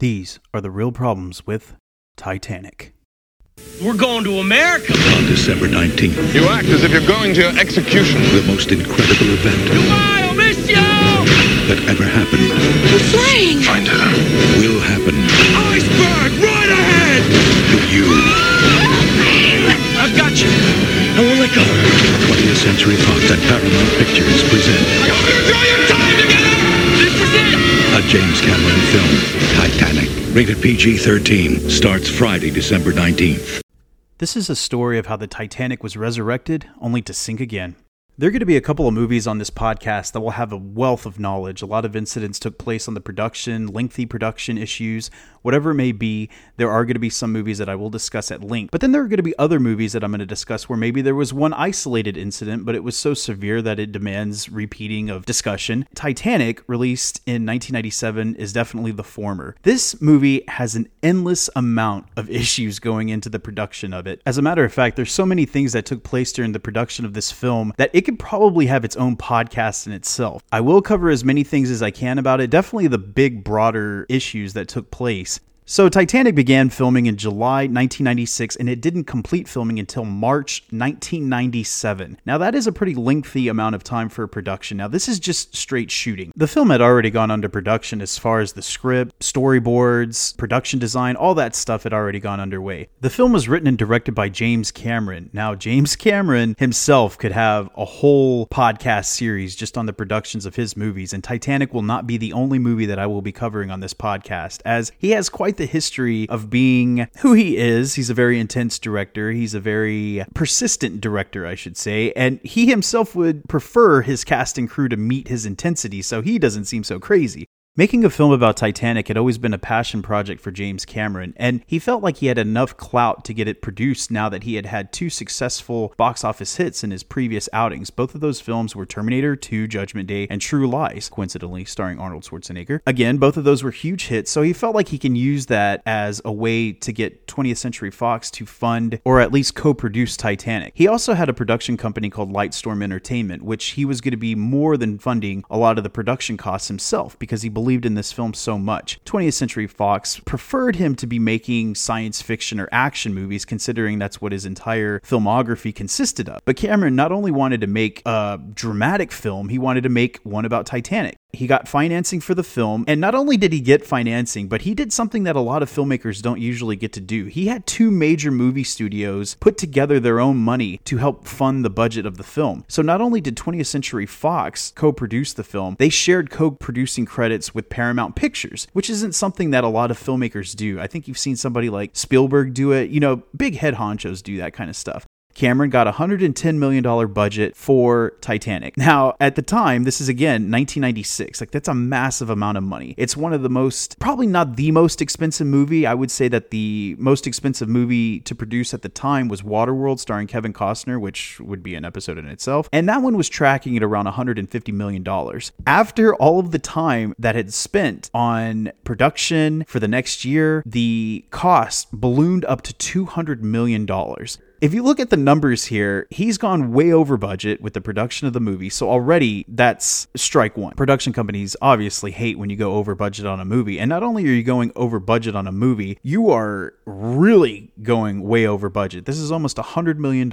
These are the real problems with Titanic. We're going to America. On December 19th, You act as if you're going to your execution. the most incredible event Goodbye, I'll miss you! that ever happened flying. Find her. will happen Iceberg, right ahead! to you. I've got you. I won't let go. 20th Century Fox and Paramount Pictures present This is it. James Cameron film, Titanic. Rated PG-13. Starts Friday, December 19th. This is a story of how the Titanic was resurrected only to sink again. There are going to be a couple of movies on this podcast that will have a wealth of knowledge. A lot of incidents took place on the production, lengthy production issues, whatever it may be. There are going to be some movies that I will discuss at length. But then there are going to be other movies that I'm going to discuss where maybe there was one isolated incident, but it was so severe that it demands repeating of discussion. Titanic, released in 1997, is definitely the former. This movie has an endless amount of issues going into the production of it. As a matter of fact, there's so many things that took place during the production of this film that it could probably have its own podcast in itself. I will cover as many things as I can about it, definitely the big, broader issues that took place. So, Titanic began filming in July 1996 and it didn't complete filming until March 1997. Now, that is a pretty lengthy amount of time for production. Now, this is just straight shooting. The film had already gone under production as far as the script, storyboards, production design, all that stuff had already gone underway. The film was written and directed by James Cameron. Now, James Cameron himself could have a whole podcast series just on the productions of his movies, and Titanic will not be the only movie that I will be covering on this podcast, as he has quite the history of being who he is. He's a very intense director, he's a very persistent director, I should say, and he himself would prefer his cast and crew to meet his intensity, so he doesn't seem so crazy. Making a film about Titanic had always been a passion project for James Cameron, and he felt like he had enough clout to get it produced now that he had had two successful box office hits in his previous outings. Both of those films were Terminator 2, Judgment Day, and True Lies, coincidentally starring Arnold Schwarzenegger. Again, both of those were huge hits, so he felt like he can use that as a way to get 20th Century Fox to fund or at least co produce Titanic. He also had a production company called Lightstorm Entertainment, which he was going to be more than funding a lot of the production costs himself because he believed in this film so much. 20th Century Fox preferred him to be making science fiction or action movies, considering that's what his entire filmography consisted of. But Cameron not only wanted to make a dramatic film, he wanted to make one about Titanic. He got financing for the film, and not only did he get financing, but he did something that a lot of filmmakers don't usually get to do. He had two major movie studios put together their own money to help fund the budget of the film. So not only did 20th Century Fox co produce the film, they shared co producing credits with Paramount Pictures, which isn't something that a lot of filmmakers do. I think you've seen somebody like Spielberg do it. You know, big head honchos do that kind of stuff. Cameron got a $110 million budget for Titanic. Now, at the time, this is again 1996. Like, that's a massive amount of money. It's one of the most, probably not the most expensive movie. I would say that the most expensive movie to produce at the time was Waterworld, starring Kevin Costner, which would be an episode in itself. And that one was tracking at around $150 million. After all of the time that had spent on production for the next year, the cost ballooned up to $200 million. If you look at the numbers here, he's gone way over budget with the production of the movie. So already that's strike one. Production companies obviously hate when you go over budget on a movie. And not only are you going over budget on a movie, you are really going way over budget. This is almost a $100 million.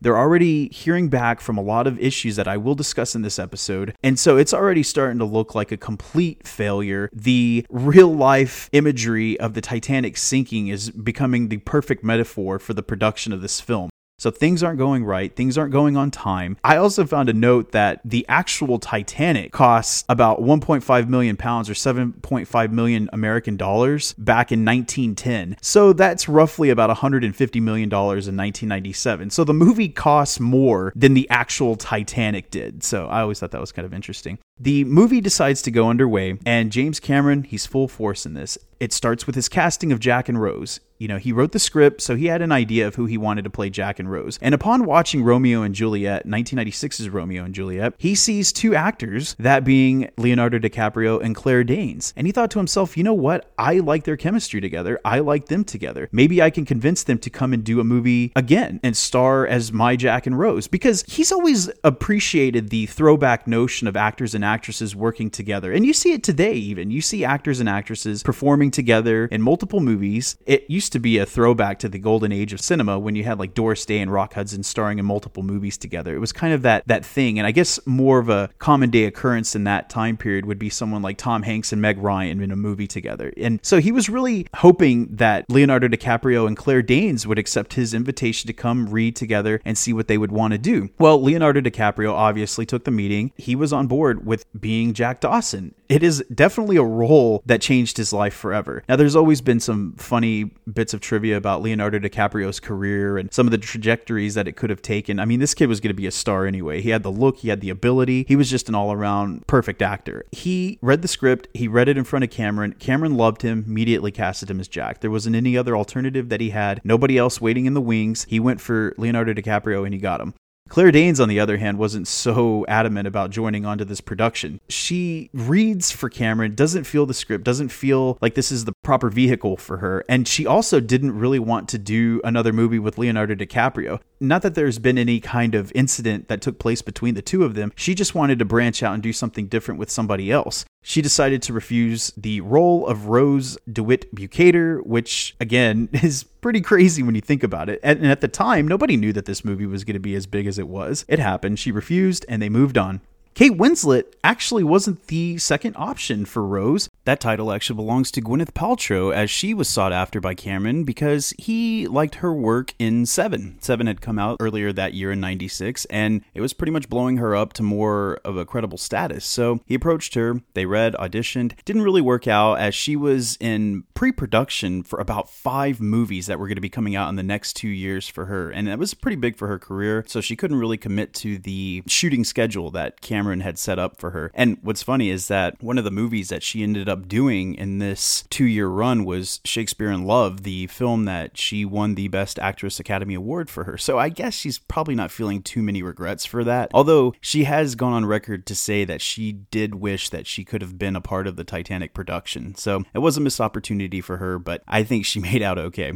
They're already hearing back from a lot of issues that I will discuss in this episode. And so it's already starting to look like a complete failure. The real life imagery of the Titanic sinking is becoming the perfect metaphor for the production of this film. So things aren't going right. Things aren't going on time. I also found a note that the actual Titanic costs about 1.5 million pounds or 7.5 million American dollars back in 1910. So that's roughly about 150 million dollars in 1997. So the movie costs more than the actual Titanic did. So I always thought that was kind of interesting. The movie decides to go underway, and James Cameron, he's full force in this. It starts with his casting of Jack and Rose. You know, he wrote the script, so he had an idea of who he wanted to play Jack and Rose. And upon watching Romeo and Juliet, 1996's Romeo and Juliet, he sees two actors, that being Leonardo DiCaprio and Claire Danes. And he thought to himself, you know what? I like their chemistry together. I like them together. Maybe I can convince them to come and do a movie again and star as my Jack and Rose because he's always appreciated the throwback notion of actors and actresses working together. And you see it today, even. You see actors and actresses performing together in multiple movies. It used to be a throwback to the golden age of cinema when you had like Doris Day and Rock Hudson starring in multiple movies together. It was kind of that that thing. And I guess more of a common day occurrence in that time period would be someone like Tom Hanks and Meg Ryan in a movie together. And so he was really hoping that Leonardo DiCaprio and Claire Danes would accept his invitation to come read together and see what they would want to do. Well, Leonardo DiCaprio obviously took the meeting. He was on board with being Jack Dawson. It is definitely a role that changed his life forever. Now, there's always been some funny bits of trivia about Leonardo DiCaprio's career and some of the trajectories that it could have taken. I mean, this kid was going to be a star anyway. He had the look, he had the ability. He was just an all around perfect actor. He read the script, he read it in front of Cameron. Cameron loved him, immediately casted him as Jack. There wasn't any other alternative that he had, nobody else waiting in the wings. He went for Leonardo DiCaprio and he got him. Claire Danes, on the other hand, wasn't so adamant about joining onto this production. She reads for Cameron, doesn't feel the script, doesn't feel like this is the proper vehicle for her. And she also didn't really want to do another movie with Leonardo DiCaprio. Not that there's been any kind of incident that took place between the two of them. She just wanted to branch out and do something different with somebody else. She decided to refuse the role of Rose DeWitt Bukater, which again is pretty crazy when you think about it. And at the time, nobody knew that this movie was going to be as big as it was. It happened. She refused and they moved on. Kate Winslet actually wasn't the second option for Rose. That title actually belongs to Gwyneth Paltrow, as she was sought after by Cameron because he liked her work in Seven. Seven had come out earlier that year in 96, and it was pretty much blowing her up to more of a credible status. So he approached her, they read, auditioned. Didn't really work out as she was in pre production for about five movies that were going to be coming out in the next two years for her, and that was pretty big for her career, so she couldn't really commit to the shooting schedule that Cameron had set up for her. And what's funny is that one of the movies that she ended up doing in this two year run was Shakespeare in Love, the film that she won the Best Actress Academy Award for her. So I guess she's probably not feeling too many regrets for that. Although she has gone on record to say that she did wish that she could have been a part of the Titanic production. So it was a missed opportunity for her, but I think she made out okay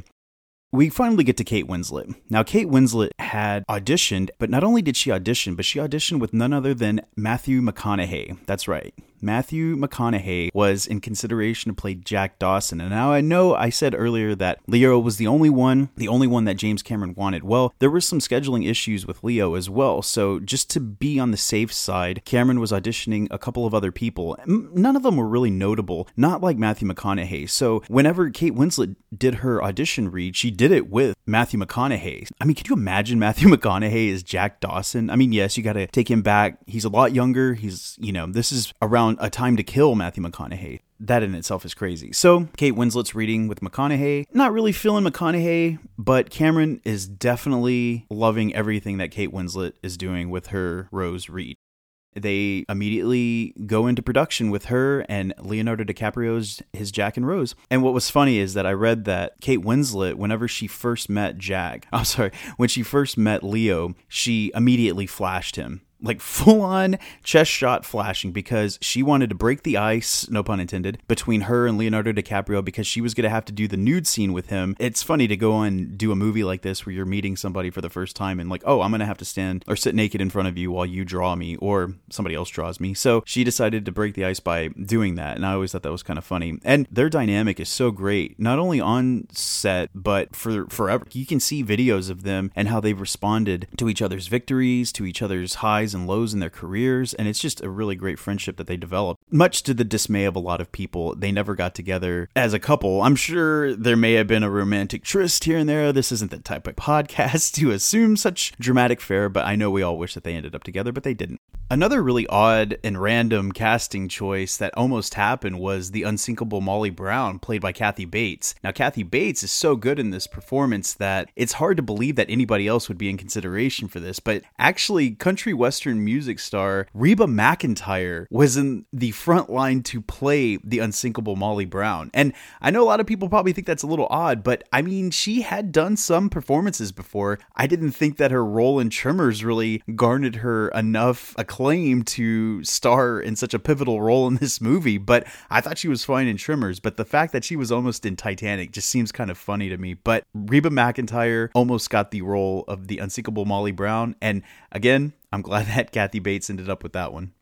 we finally get to Kate Winslet. Now, Kate Winslet had auditioned, but not only did she audition, but she auditioned with none other than Matthew McConaughey. That's right. Matthew McConaughey was in consideration to play Jack Dawson. And now I know I said earlier that Leo was the only one, the only one that James Cameron wanted. Well, there were some scheduling issues with Leo as well. So just to be on the safe side, Cameron was auditioning a couple of other people. None of them were really notable, not like Matthew McConaughey. So whenever Kate Winslet did her audition read, she did it with Matthew McConaughey. I mean, could you imagine Matthew McConaughey as Jack Dawson? I mean, yes, you got to take him back. He's a lot younger. He's, you know, this is around a time to kill Matthew McConaughey. That in itself is crazy. So, Kate Winslet's reading with McConaughey. Not really feeling McConaughey, but Cameron is definitely loving everything that Kate Winslet is doing with her Rose read. They immediately go into production with her and Leonardo DiCaprio's his Jack and Rose. And what was funny is that I read that Kate Winslet, whenever she first met Jack, I'm sorry, when she first met Leo, she immediately flashed him like full on chest shot flashing because she wanted to break the ice, no pun intended, between her and Leonardo DiCaprio because she was going to have to do the nude scene with him. It's funny to go and do a movie like this where you're meeting somebody for the first time and like, oh, I'm going to have to stand or sit naked in front of you while you draw me or somebody else draws me. So she decided to break the ice by doing that. And I always thought that was kind of funny. And their dynamic is so great, not only on set, but for forever. You can see videos of them and how they've responded to each other's victories, to each other's highs highs and lows in their careers, and it's just a really great friendship that they developed. Much to the dismay of a lot of people, they never got together as a couple. I'm sure there may have been a romantic tryst here and there. This isn't the type of podcast to assume such dramatic fare, but I know we all wish that they ended up together, but they didn't. Another really odd and random casting choice that almost happened was the unsinkable Molly Brown, played by Kathy Bates. Now, Kathy Bates is so good in this performance that it's hard to believe that anybody else would be in consideration for this, but actually, country western music star Reba McEntire was in the front line to play the unsinkable Molly Brown. And I know a lot of people probably think that's a little odd, but I mean, she had done some performances before. I didn't think that her role in Tremors really garnered her enough acclaim acclaim to star in such a pivotal role in this movie, but I thought she was fine in Tremors. But the fact that she was almost in Titanic just seems kind of funny to me. But Reba McEntire almost got the role of the unsinkable Molly Brown. And again, I'm glad that Kathy Bates ended up with that one.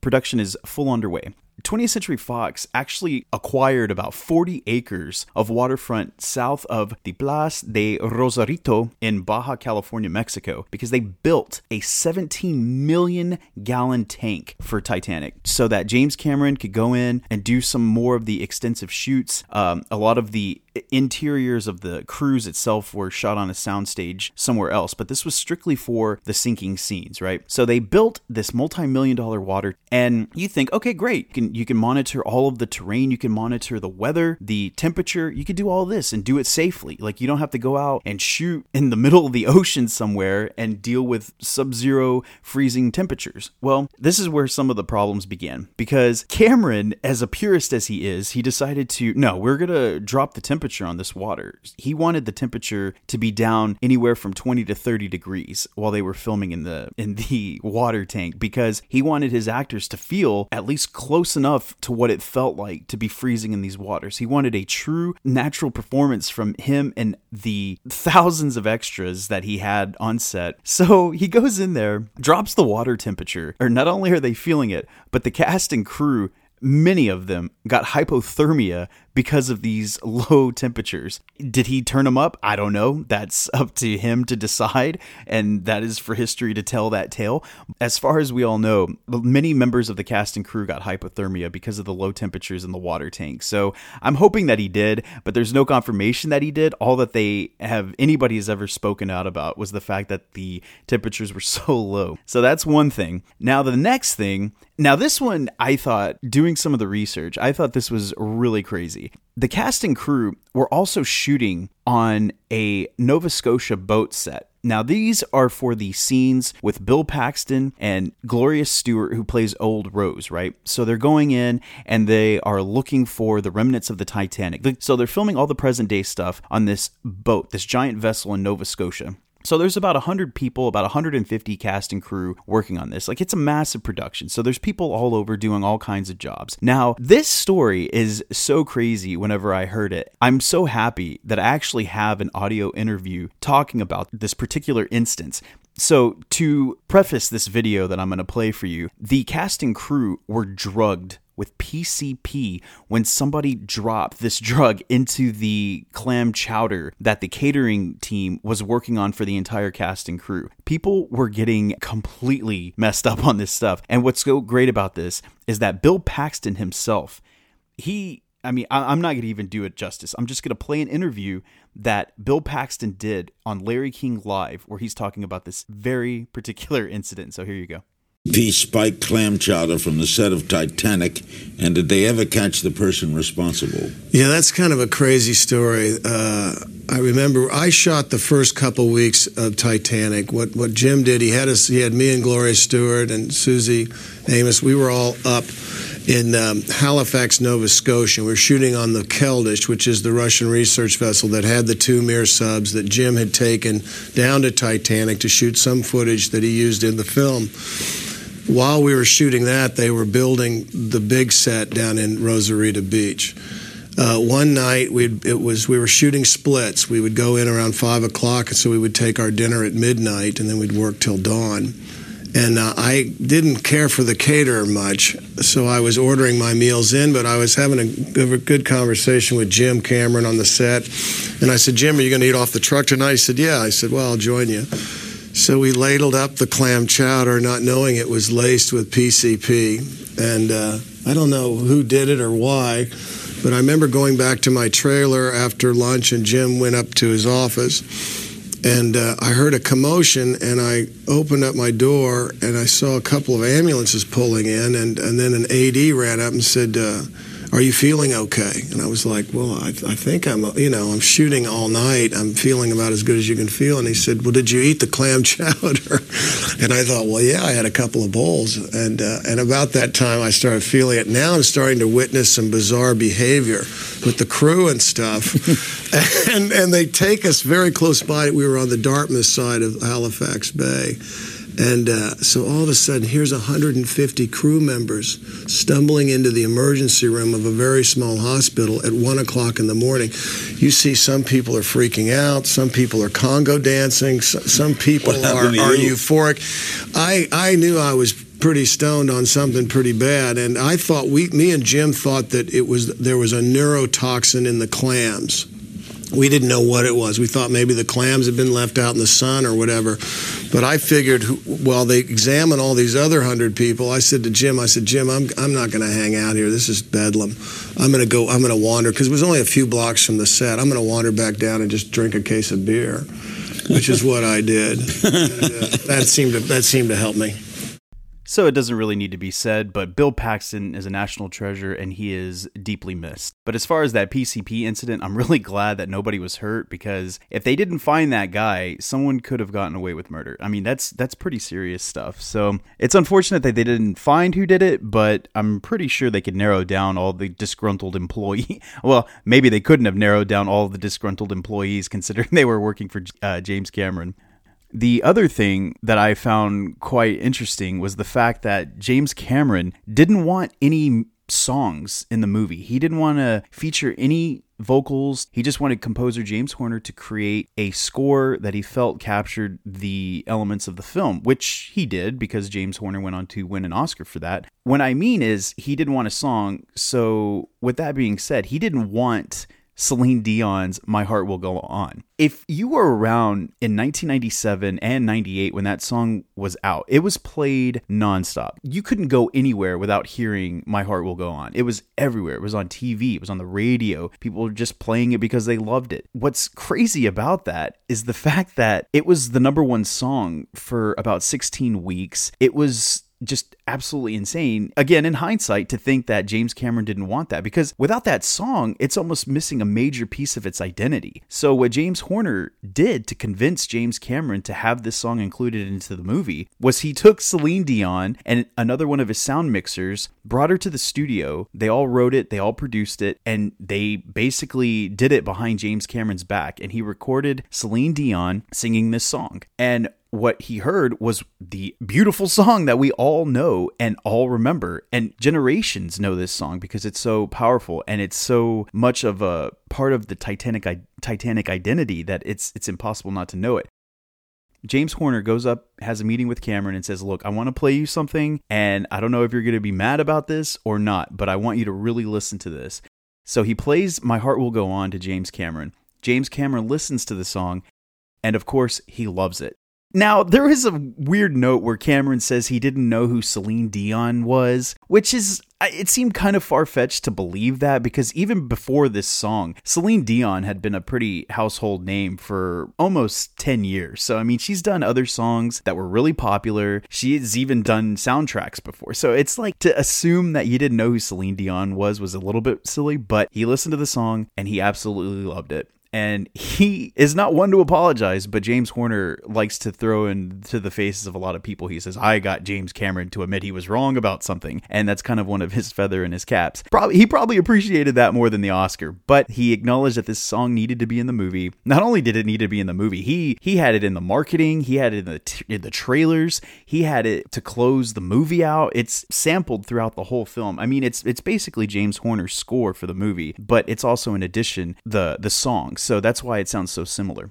Production is full underway. 20th Century Fox actually acquired about 40 acres of waterfront south of the Playas de Rosarito in Baja California, Mexico, because they built a 17 million gallon tank for Titanic so that James Cameron could go in and do some more of the extensive shoots. Um, a lot of the interiors of the cruise itself were shot on a soundstage somewhere else, but this was strictly for the sinking scenes, right? So they built this multi-million dollar water and you think, okay, great. You can you can monitor all of the terrain, you can monitor the weather, the temperature, you can do all this and do it safely. Like you don't have to go out and shoot in the middle of the ocean somewhere and deal with sub-zero freezing temperatures. Well, this is where some of the problems began because Cameron, as a purist as he is, he decided to no, we're going to drop the temperature temperature on this water. He wanted the temperature to be down anywhere from 20 to 30 degrees while they were filming in the in the water tank because he wanted his actors to feel at least close enough to what it felt like to be freezing in these waters. He wanted a true natural performance from him and the thousands of extras that he had on set. So he goes in there, drops the water temperature, or not only are they feeling it, but the cast and crew many of them got hypothermia because of these low temperatures. Did he turn them up? I don't know. That's up to him to decide, and that is for history to tell that tale. As far as we all know, many members of the cast and crew got hypothermia because of the low temperatures in the water tank. So I'm hoping that he did, but there's no confirmation that he did. All that they have anybody has ever spoken out about was the fact that the temperatures were so low. So that's one thing. Now the next thing now, this one, I thought, doing some of the research, I thought this was really crazy. The cast and crew were also shooting on a Nova Scotia boat set. Now, these are for the scenes with Bill Paxton and Gloria Stuart, who plays Old Rose, right? So they're going in and they are looking for the remnants of the Titanic. So they're filming all the present day stuff on this boat, this giant vessel in Nova Scotia. So there's about 100 people, about 150 cast and crew working on this. Like it's a massive production. So there's people all over doing all kinds of jobs. Now, this story is so crazy whenever I heard it. I'm so happy that I actually have an audio interview talking about this particular instance. So, to preface this video that I'm going to play for you, the cast and crew were drugged with PCP when somebody dropped this drug into the clam chowder that the catering team was working on for the entire cast and crew. People were getting completely messed up on this stuff. And what's so great about this is that Bill Paxton himself, he I mean, I'm not going to even do it justice. I'm just going to play an interview that Bill Paxton did on Larry King Live, where he's talking about this very particular incident. So here you go. The spiked clam chowder from the set of Titanic, and did they ever catch the person responsible? Yeah, that's kind of a crazy story. Uh, I remember I shot the first couple weeks of Titanic. What what Jim did, he had us, he had me and Gloria Stuart and Suzy Amis. We were all up in um, Halifax, Nova Scotia. We were shooting on the Keldysh, which is the Russian research vessel that had the two Mir subs that Jim had taken down to Titanic to shoot some footage that he used in the film while we were shooting that, they were building the big set down in Rosarito Beach. Uh, one night, we it was we were shooting splits. We would go in around five o'clock, and so we would take our dinner at midnight, and then we'd work till dawn. And uh, I didn't care for the caterer much, so I was ordering my meals in. But I was having a, a good conversation with Jim Cameron on the set, and I said, "Jim, are you going to eat off the truck tonight?" He said, "Yeah." I said, "Well, I'll join you." So we ladled up the clam chowder, not knowing it was laced with PCP. And uh, I don't know who did it or why, but I remember going back to my trailer after lunch, and Jim went up to his office. and uh, I heard a commotion, and I opened up my door, and I saw a couple of ambulances pulling in, and, and then an AD ran up and said, uh, "Are you feeling okay?" And I was like, "Well, I, I think I'm, you know, I'm shooting all night. I'm feeling about as good as you can feel." And he said, "Well, did you eat the clam chowder?" and I thought, "Well, yeah, I had a couple of bowls." And uh, and about that time, I started feeling it. Now I'm starting to witness some bizarre behavior with the crew and stuff. and and they take us very close by. We were on the Dartmouth side of Halifax Bay. And uh, so all of a sudden, here's 150 crew members stumbling into the emergency room of a very small hospital at one o'clock in the morning. You see, some people are freaking out, some people are Congo dancing, s- some people are, are euphoric. I, I knew I was pretty stoned on something pretty bad, and I thought we, me and Jim thought that it was there was a neurotoxin in the clams. We didn't know what it was. We thought maybe the clams had been left out in the sun or whatever. But I figured while they examined all these other hundred people, I said to Jim, I said, Jim, I'm, I'm not going to hang out here. This is bedlam. I'm going to go, I'm going to wander, because it was only a few blocks from the set. I'm going to wander back down and just drink a case of beer, which is what I did. And, uh, that, seemed to, that seemed to help me. So it doesn't really need to be said, but Bill Paxton is a national treasure and he is deeply missed. But as far as that PCP incident, I'm really glad that nobody was hurt because if they didn't find that guy, someone could have gotten away with murder. I mean, that's that's pretty serious stuff. So it's unfortunate that they didn't find who did it, but I'm pretty sure they could narrow down all the disgruntled employee. well, maybe they couldn't have narrowed down all the disgruntled employees considering they were working for uh, James Cameron. The other thing that I found quite interesting was the fact that James Cameron didn't want any songs in the movie. He didn't want to feature any vocals. He just wanted composer James Horner to create a score that he felt captured the elements of the film, which he did because James Horner went on to win an Oscar for that. What I mean is, he didn't want a song. So, with that being said, he didn't want Celine Dion's My Heart Will Go On. If you were around in 1997 and 98 when that song was out, it was played nonstop. You couldn't go anywhere without hearing My Heart Will Go On. It was everywhere. It was on TV, it was on the radio. People were just playing it because they loved it. What's crazy about that is the fact that it was the number one song for about 16 weeks. It was just absolutely insane. Again, in hindsight, to think that James Cameron didn't want that because without that song, it's almost missing a major piece of its identity. So, what James Horner did to convince James Cameron to have this song included into the movie was he took Celine Dion and another one of his sound mixers, brought her to the studio. They all wrote it, they all produced it, and they basically did it behind James Cameron's back. And he recorded Celine Dion singing this song. And what he heard was the beautiful song that we all know and all remember and generations know this song because it's so powerful and it's so much of a part of the titanic titanic identity that it's it's impossible not to know it James Horner goes up, has a meeting with Cameron, and says, Look, I want to play you something, and I don't know if you're going to be mad about this or not, but I want you to really listen to this. So he plays My Heart Will Go On to James Cameron. James Cameron listens to the song, and of course, he loves it. Now, there is a weird note where Cameron says he didn't know who Celine Dion was, which is, it seemed kind of far fetched to believe that because even before this song, Celine Dion had been a pretty household name for almost 10 years. So, I mean, she's done other songs that were really popular. She has even done soundtracks before. So, it's like to assume that you didn't know who Celine Dion was was a little bit silly, but he listened to the song and he absolutely loved it and he is not one to apologize but james horner likes to throw into the faces of a lot of people. He says i got james cameron to admit he was wrong about something and that's kind of one of his feather in his caps. Probably he probably appreciated that more than the oscar but he acknowledged that this song needed to be in the movie. Not only did it need to be in the movie he he had it in the marketing he had it in the t- in the trailers he had it to close the movie out. It's sampled throughout the whole film. I mean it's it's basically james horner's score for the movie but it's also in addition the the song so that's why it sounds so similar.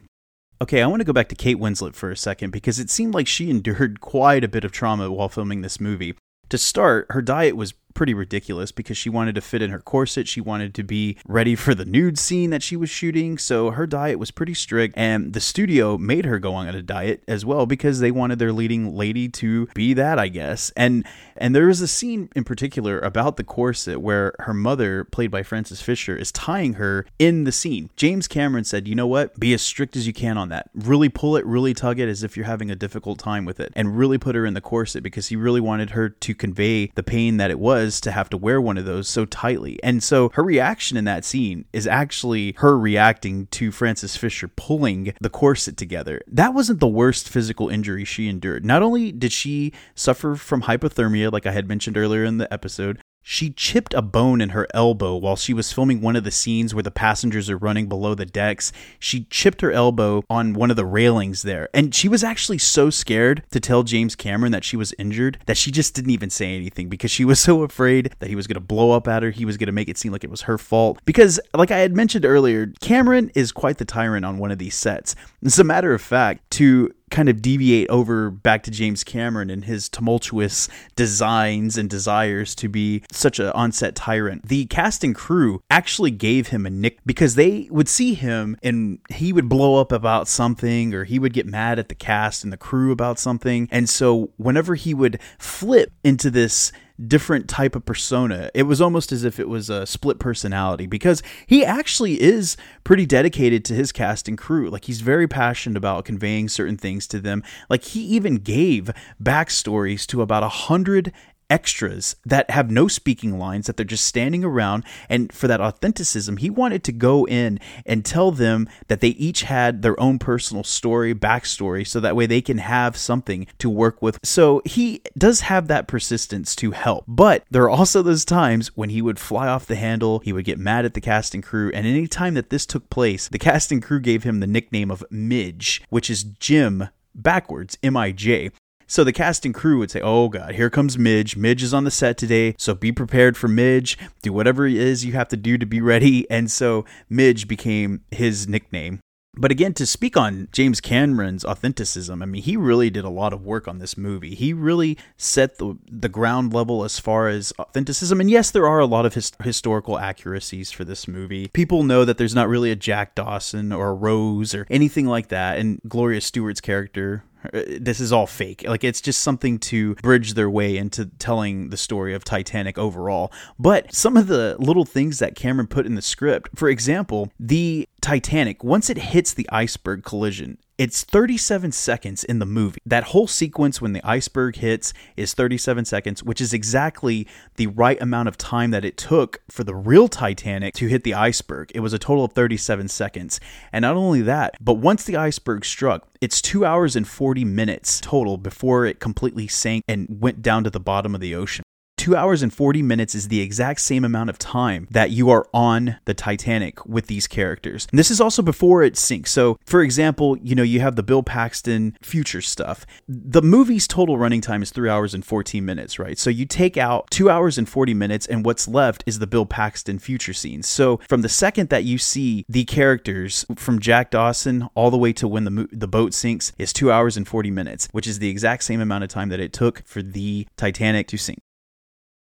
Okay, I want to go back to Kate Winslet for a second because it seemed like she endured quite a bit of trauma while filming this movie. To start, her diet was pretty ridiculous because she wanted to fit in her corset. She wanted to be ready for the nude scene that she was shooting. So her diet was pretty strict. And the studio made her go on a diet as well because they wanted their leading lady to be that, I guess. And and there is a scene in particular about the corset where her mother, played by Frances Fisher, is tying her in the scene. James Cameron said, you know what? Be as strict as you can on that. Really pull it, really tug it as if you're having a difficult time with it. And really put her in the corset because he really wanted her to convey the pain that it was to have to wear one of those so tightly. And so her reaction in that scene is actually her reacting to Frances Fisher pulling the corset together. That wasn't the worst physical injury she endured. Not only did she suffer from hypothermia, like I had mentioned earlier in the episode, she chipped a bone in her elbow while she was filming one of the scenes where the passengers are running below the decks. She chipped her elbow on one of the railings there. And she was actually so scared to tell James Cameron that she was injured that she just didn't even say anything because she was so afraid that he was going to blow up at her. He was going to make it seem like it was her fault. Because, like I had mentioned earlier, Cameron is quite the tyrant on one of these sets. As a matter of fact, to kind of deviate over back to James Cameron and his tumultuous designs and desires to be such an onset tyrant. The cast and crew actually gave him a nick because they would see him and he would blow up about something or he would get mad at the cast and the crew about something. And so whenever he would flip into this different type of persona. It was almost as if it was a split personality because he actually is pretty dedicated to his cast and crew. Like he's very passionate about conveying certain things to them. Like he even gave backstories to about a hundred extras that have no speaking lines that they're just standing around. And for that authenticism he wanted to go in and tell them that they each had their own personal story backstory so that way they can have something to work with. So he does have that persistence to help. But there are also those times when he would fly off the handle he would get mad at the cast and crew and any time that this took place the cast and crew gave him the nickname of Mij which is jim backwards m-i-j so the cast and crew would say, Oh God, here comes Mij. Mij is on the set today. So be prepared for Mij. Do whatever it is you have to do to be ready. And so Mij became his nickname. But again, to speak on James Cameron's authenticism, I mean, he really did a lot of work on this movie. He really set the the ground level as far as authenticism. And yes, there are a lot of his, historical accuracies for this movie. People know that there's not really a Jack Dawson or a Rose or anything like that. And Gloria Stuart's character, Uh, this is all fake. Like it's just something to bridge their way into telling the story of Titanic overall. But some of the little things that Cameron put in the script, for example, the Titanic, once it hits the iceberg collision, it's 37 seconds in the movie. That whole sequence when the iceberg hits is 37 seconds, which is exactly the right amount of time that it took for the real Titanic to hit the iceberg. It was a total of 37 seconds. And not only that, but once the iceberg struck, it's two hours and 40 minutes total before it completely sank and went down to the bottom of the ocean. Two hours and 40 minutes is the exact same amount of time that you are on the Titanic with these characters. And this is also before it sinks. So, for example, you know, you have the Bill Paxton future stuff. The movie's total running time is three hours and 14 minutes, right? So you take out two hours and 40 minutes, and what's left is the Bill Paxton future scenes. So from the second that you see the characters from Jack Dawson all the way to when the, the boat sinks is two hours and 40 minutes, which is the exact same amount of time that it took for the Titanic to sink.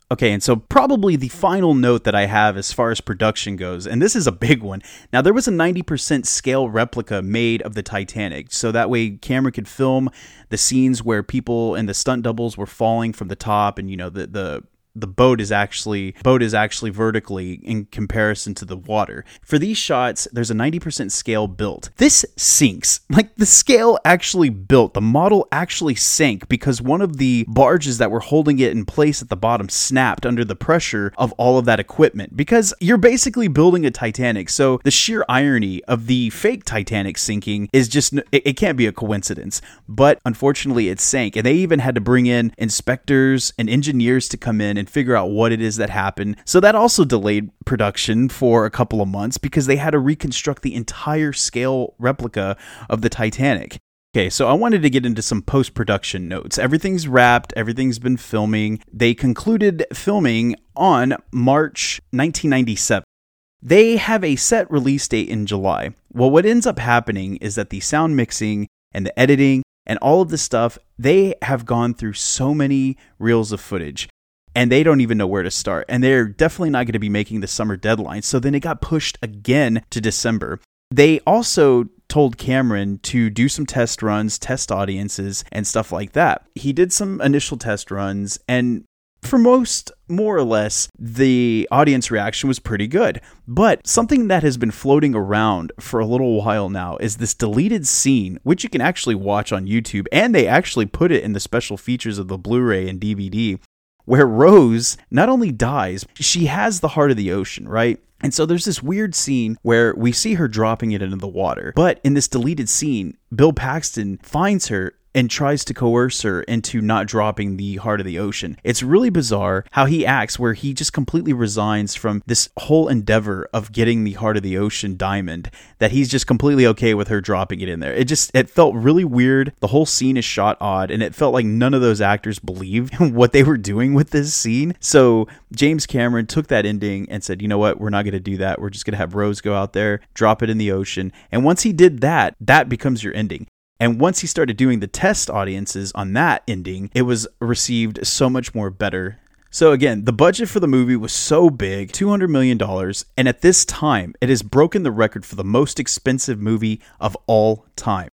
Okay, and so probably the final note that I have as far as production goes, and this is a big one. Now, there was a 90% scale replica made of the Titanic, so that way Cameron could film the scenes where people and the stunt doubles were falling from the top, and you know the the the boat is actually boat is actually vertically in comparison to the water. For these shots, there's a 90% scale built. This sinks. Like the scale actually built. The model actually sank because one of the barges that were holding it in place at the bottom snapped under the pressure of all of that equipment because you're basically building a Titanic. So the sheer irony of the fake Titanic sinking is just it, it can't be a coincidence. But unfortunately it sank and they even had to bring in inspectors and engineers to come in and and figure out what it is that happened. So that also delayed production for a couple of months because they had to reconstruct the entire scale replica of the Titanic. Okay, so I wanted to get into some post production notes. Everything's wrapped, everything's been filming. They concluded filming on March 1997. They have a set release date in July. Well, what ends up happening is that the sound mixing and the editing and all of the stuff, they have gone through so many reels of footage and they don't even know where to start. And they're definitely not going to be making the summer deadline. So then it got pushed again to December. They also told Cameron to do some test runs, test audiences, and stuff like that. He did some initial test runs, and for most, more or less, the audience reaction was pretty good. But something that has been floating around for a little while now is this deleted scene, which you can actually watch on YouTube, and they actually put it in the special features of the Blu ray and DVD, where Rose not only dies, she has the heart of the ocean, right? And so there's this weird scene where we see her dropping it into the water. But in this deleted scene, Bill Paxton finds her and tries to coerce her into not dropping the heart of the ocean. It's really bizarre how he acts, where he just completely resigns from this whole endeavor of getting the heart of the ocean diamond, that he's just completely okay with her dropping it in there. It just, it felt really weird. The whole scene is shot odd, and it felt like none of those actors believed what they were doing with this scene. So James Cameron took that ending and said, you know what, we're not going to do that. We're just going to have Rose go out there, drop it in the ocean. And once he did that, that becomes your ending. And once he started doing the test audiences on that ending, it was received so much more better. So again, the budget for the movie was so big, $200 million, and at this time, it has broken the record for the most expensive movie of all time.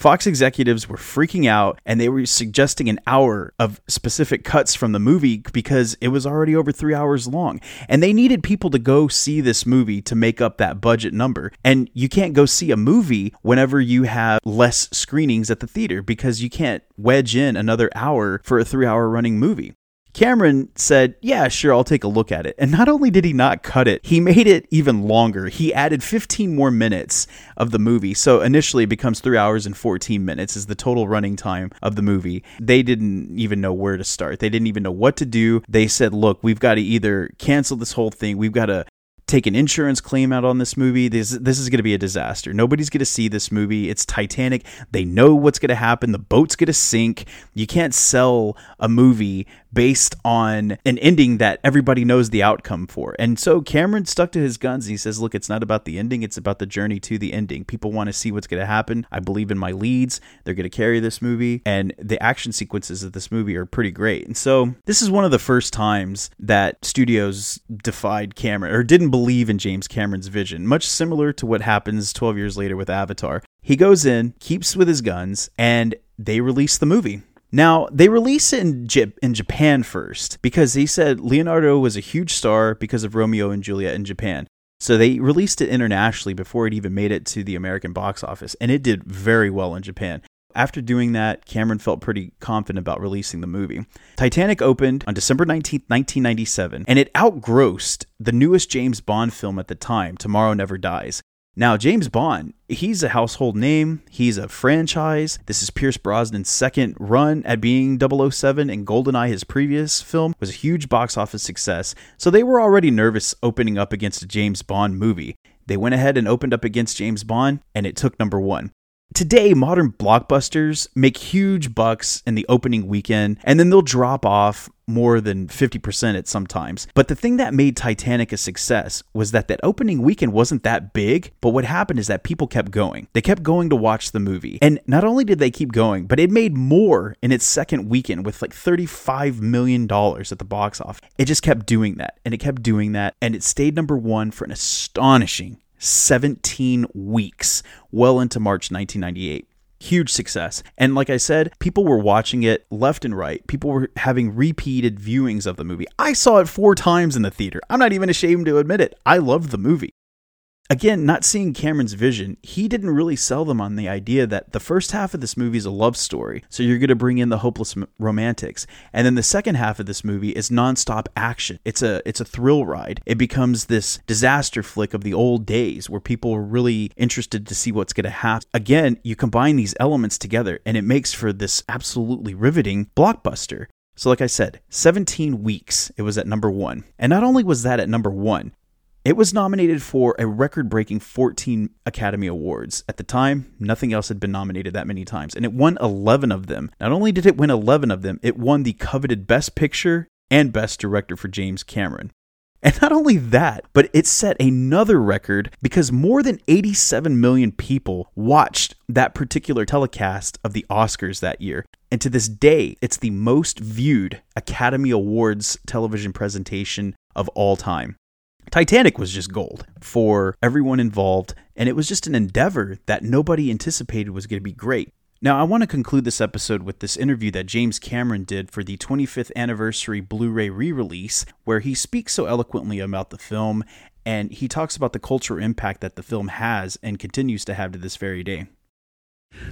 Fox executives were freaking out and they were suggesting an hour of specific cuts from the movie because it was already over three hours long. And they needed people to go see this movie to make up that budget number. And you can't go see a movie whenever you have less screenings at the theater because you can't wedge in another hour for a three hour running movie. Cameron said, Yeah, sure, I'll take a look at it. And not only did he not cut it, he made it even longer. He added 15 more minutes of the movie. So initially it becomes three hours and 14 minutes is the total running time of the movie. They didn't even know where to start. They didn't even know what to do. They said, Look, we've got to either cancel this whole thing, we've got to take an insurance claim out on this movie. This this is going to be a disaster. Nobody's going to see this movie. It's Titanic. They know what's going to happen. The boat's going to sink. You can't sell a movie based on an ending that everybody knows the outcome for. And so Cameron stuck to his guns. He says, "Look, it's not about the ending. It's about the journey to the ending. People want to see what's going to happen. I believe in my leads. They're going to carry this movie, and the action sequences of this movie are pretty great." And so this is one of the first times that studios defied Cameron or didn't believe in James Cameron's vision, much similar to what happens 12 years later with Avatar. He goes in, keeps with his guns, and they release the movie. Now, they release it in, J- in Japan first because he said Leonardo was a huge star because of Romeo and Juliet in Japan. So they released it internationally before it even made it to the American box office, and it did very well in Japan. After doing that, Cameron felt pretty confident about releasing the movie. Titanic opened on December 19, 1997, and it outgrossed the newest James Bond film at the time, Tomorrow Never Dies. Now, James Bond, he's a household name. He's a franchise. This is Pierce Brosnan's second run at being 007, and GoldenEye, his previous film, was a huge box office success. So they were already nervous opening up against a James Bond movie. They went ahead and opened up against James Bond, and it took number one. Today, modern blockbusters make huge bucks in the opening weekend, and then they'll drop off more than 50% at sometimes. But the thing that made Titanic a success was that that opening weekend wasn't that big, but what happened is that people kept going. They kept going to watch the movie. And not only did they keep going, but it made more in its second weekend with like $35 million at the box office. It just kept doing that, and it kept doing that, and it stayed number one for an astonishing 17 weeks, well into March 1998. Huge success. And like I said, people were watching it left and right. People were having repeated viewings of the movie. I saw it four times in the theater. I'm not even ashamed to admit it. I loved the movie. Again, not seeing Cameron's vision, he didn't really sell them on the idea that the first half of this movie is a love story. So you're going to bring in the hopeless romantics. And then the second half of this movie is nonstop action. It's a it's a thrill ride. It becomes this disaster flick of the old days where people are really interested to see what's going to happen. Again, you combine these elements together and it makes for this absolutely riveting blockbuster. So, like I said, 17 weeks it was at number one. And not only was that at number one, it was nominated for a record breaking 14 Academy Awards. At the time, nothing else had been nominated that many times, and it won 11 of them. Not only did it win 11 of them, it won the coveted Best Picture and Best Director for James Cameron. And not only that, but it set another record because more than 87 million people watched that particular telecast of the Oscars that year. And to this day, it's the most viewed Academy Awards television presentation of all time. Titanic was just gold for everyone involved, and it was just an endeavor that nobody anticipated was going to be great. Now, I want to conclude this episode with this interview that James Cameron did for the 25th anniversary Blu ray re release, where he speaks so eloquently about the film and he talks about the cultural impact that the film has and continues to have to this very day.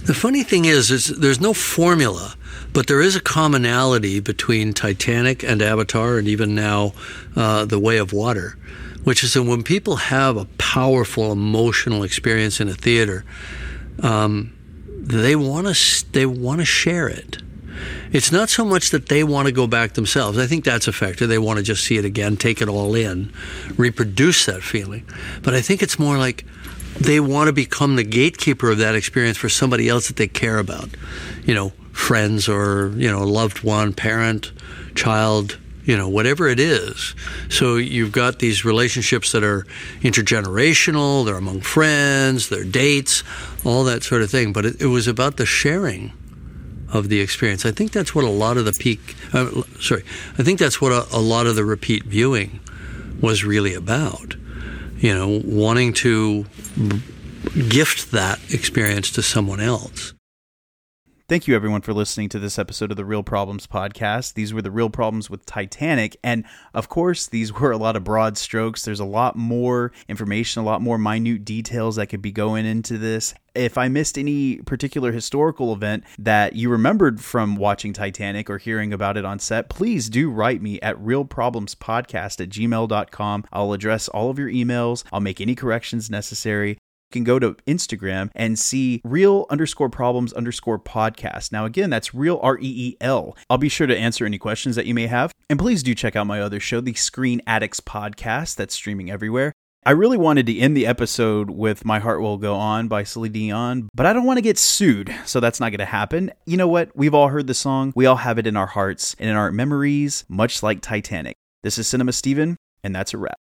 The funny thing is, is there's no formula, but there is a commonality between Titanic and Avatar, and even now, uh, The Way of Water, which is that when people have a powerful emotional experience in a theater, um, they want to they want to share it. It's not so much that they want to go back themselves. I think that's a factor. They want to just see it again, take it all in, reproduce that feeling. But I think it's more like they want to become the gatekeeper of that experience for somebody else that they care about. You know, friends or, you know, loved one, parent, child, you know, whatever it is. So you've got these relationships that are intergenerational, they're among friends, they're dates, all that sort of thing. But it, it was about the sharing of the experience. I think that's what a lot of the peak, uh, sorry, I think that's what a, a lot of the repeat viewing was really about. You know, wanting to gift that experience to someone else. Thank you, everyone, for listening to this episode of the Reel Problems podcast. These were the real problems with Titanic. And of course, these were a lot of broad strokes. There's a lot more information, a lot more minute details that could be going into this. If I missed any particular historical event that you remembered from watching Titanic or hearing about it on set, please do write me at reelproblemspodcast at gmail.com. I'll address all of your emails, I'll make any corrections necessary can go to Instagram and see reel underscore problems underscore podcast. Now, again, that's real R E E L. I'll be sure to answer any questions that you may have. And please do check out my other show, the Screen Addicts podcast, that's streaming everywhere. I really wanted to end the episode with My Heart Will Go On by Celine Dion, but I don't want to get sued, so that's not going to happen. You know what? We've all heard the song, we all have it in our hearts and in our memories, much like Titanic. This is Cinema Steven, and that's a wrap.